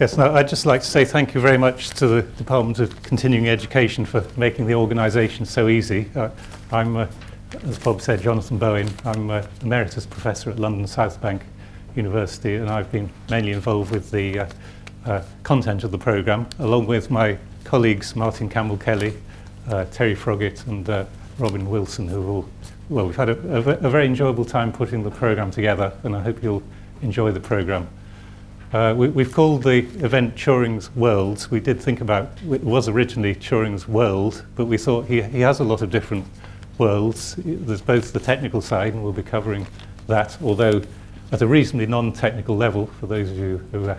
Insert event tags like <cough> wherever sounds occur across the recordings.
Yes, no, I'd just like to say thank you very much to the Department of Continuing Education for making the organisation so easy. Uh, I'm, uh, as Bob said, Jonathan Bowen. I'm uh, Emeritus Professor at London South Bank University, and I've been mainly involved with the uh, uh, content of the programme, along with my colleagues Martin Campbell-Kelly, uh, Terry Froggatt, and uh, Robin Wilson, who all, well, we've had a, a, a very enjoyable time putting the programme together, and I hope you'll enjoy the programme. Uh, we, we've called the event Turing's Worlds. We did think about it was originally Turing's World, but we thought he, he has a lot of different worlds. There's both the technical side, and we'll be covering that, although at a reasonably non-technical level, for those of you who are,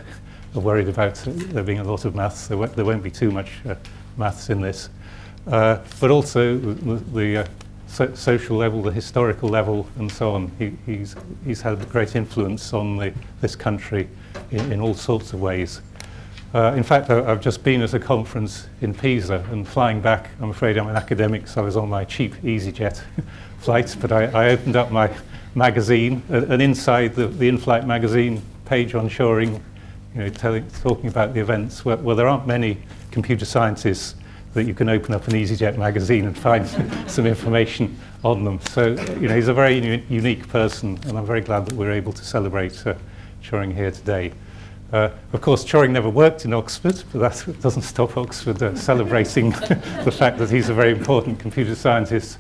are worried about there being a lot of maths, there, there won't be too much uh, maths in this. Uh, but also the, the uh, so social level, the historical level, and so on. He, he's, he's had a great influence on the, this country in, in all sorts of ways. Uh, in fact, I, I've just been at a conference in Pisa and flying back, I'm afraid I'm an academic, so I was on my cheap EasyJet <laughs> flight, but I, I opened up my magazine, uh, and inside the, the in-flight magazine page on Turing, you know, telling, talking about the events, where, where there aren't many computer scientists that you can open up an EasyJet magazine and find <laughs> some information on them. So, you know, he's a very u- unique person, and I'm very glad that we're able to celebrate uh, Turing here today. Uh, of course, Turing never worked in Oxford, but that <laughs> doesn't stop Oxford uh, celebrating <laughs> the fact that he's a very important computer scientist.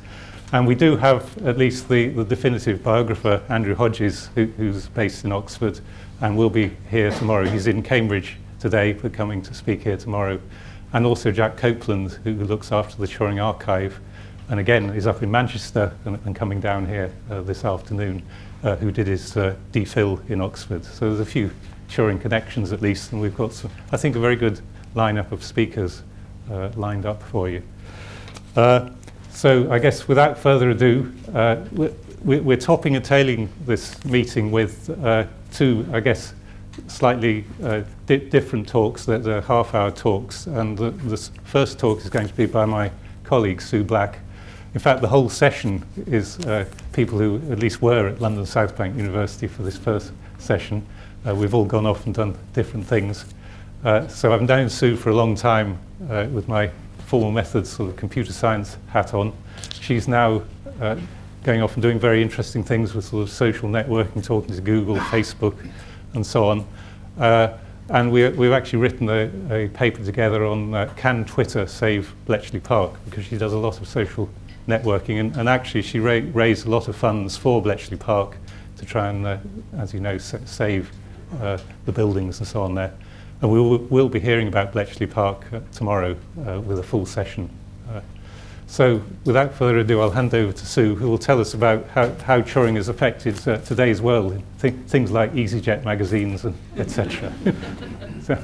And we do have at least the, the definitive biographer, Andrew Hodges, who, who's based in Oxford and will be here tomorrow. He's in Cambridge today, but coming to speak here tomorrow and also Jack Copeland, who looks after the Turing Archive, and again is up in Manchester and, and coming down here uh, this afternoon, uh, who did his uh, DPhil in Oxford. So there's a few Turing connections at least, and we've got, some, I think, a very good lineup of speakers uh, lined up for you. Uh, so I guess without further ado, uh, we're, we're topping and tailing this meeting with uh, two, I guess, slightly uh, di- different talks. They're, they're half-hour talks, and the, the first talk is going to be by my colleague Sue Black. In fact, the whole session is uh, people who at least were at London South Bank University for this first session. Uh, we've all gone off and done different things. Uh, so I've known Sue for a long time uh, with my formal methods sort of computer science hat on. She's now uh, going off and doing very interesting things with sort of social networking, talking to Google, Facebook, and so on. Uh, and we, we've actually written a, a paper together on uh, can Twitter save Bletchley Park because she does a lot of social networking and, and actually she ra raised a lot of funds for Bletchley Park to try and, uh, as you know, sa save uh, the buildings and so on there. And we will we'll be hearing about Bletchley Park uh, tomorrow uh, with a full session So without further ado, I'll hand over to Sue, who will tell us about how, how Turing has affected uh, today's world, th things like EasyJet magazines and etc. <laughs> so.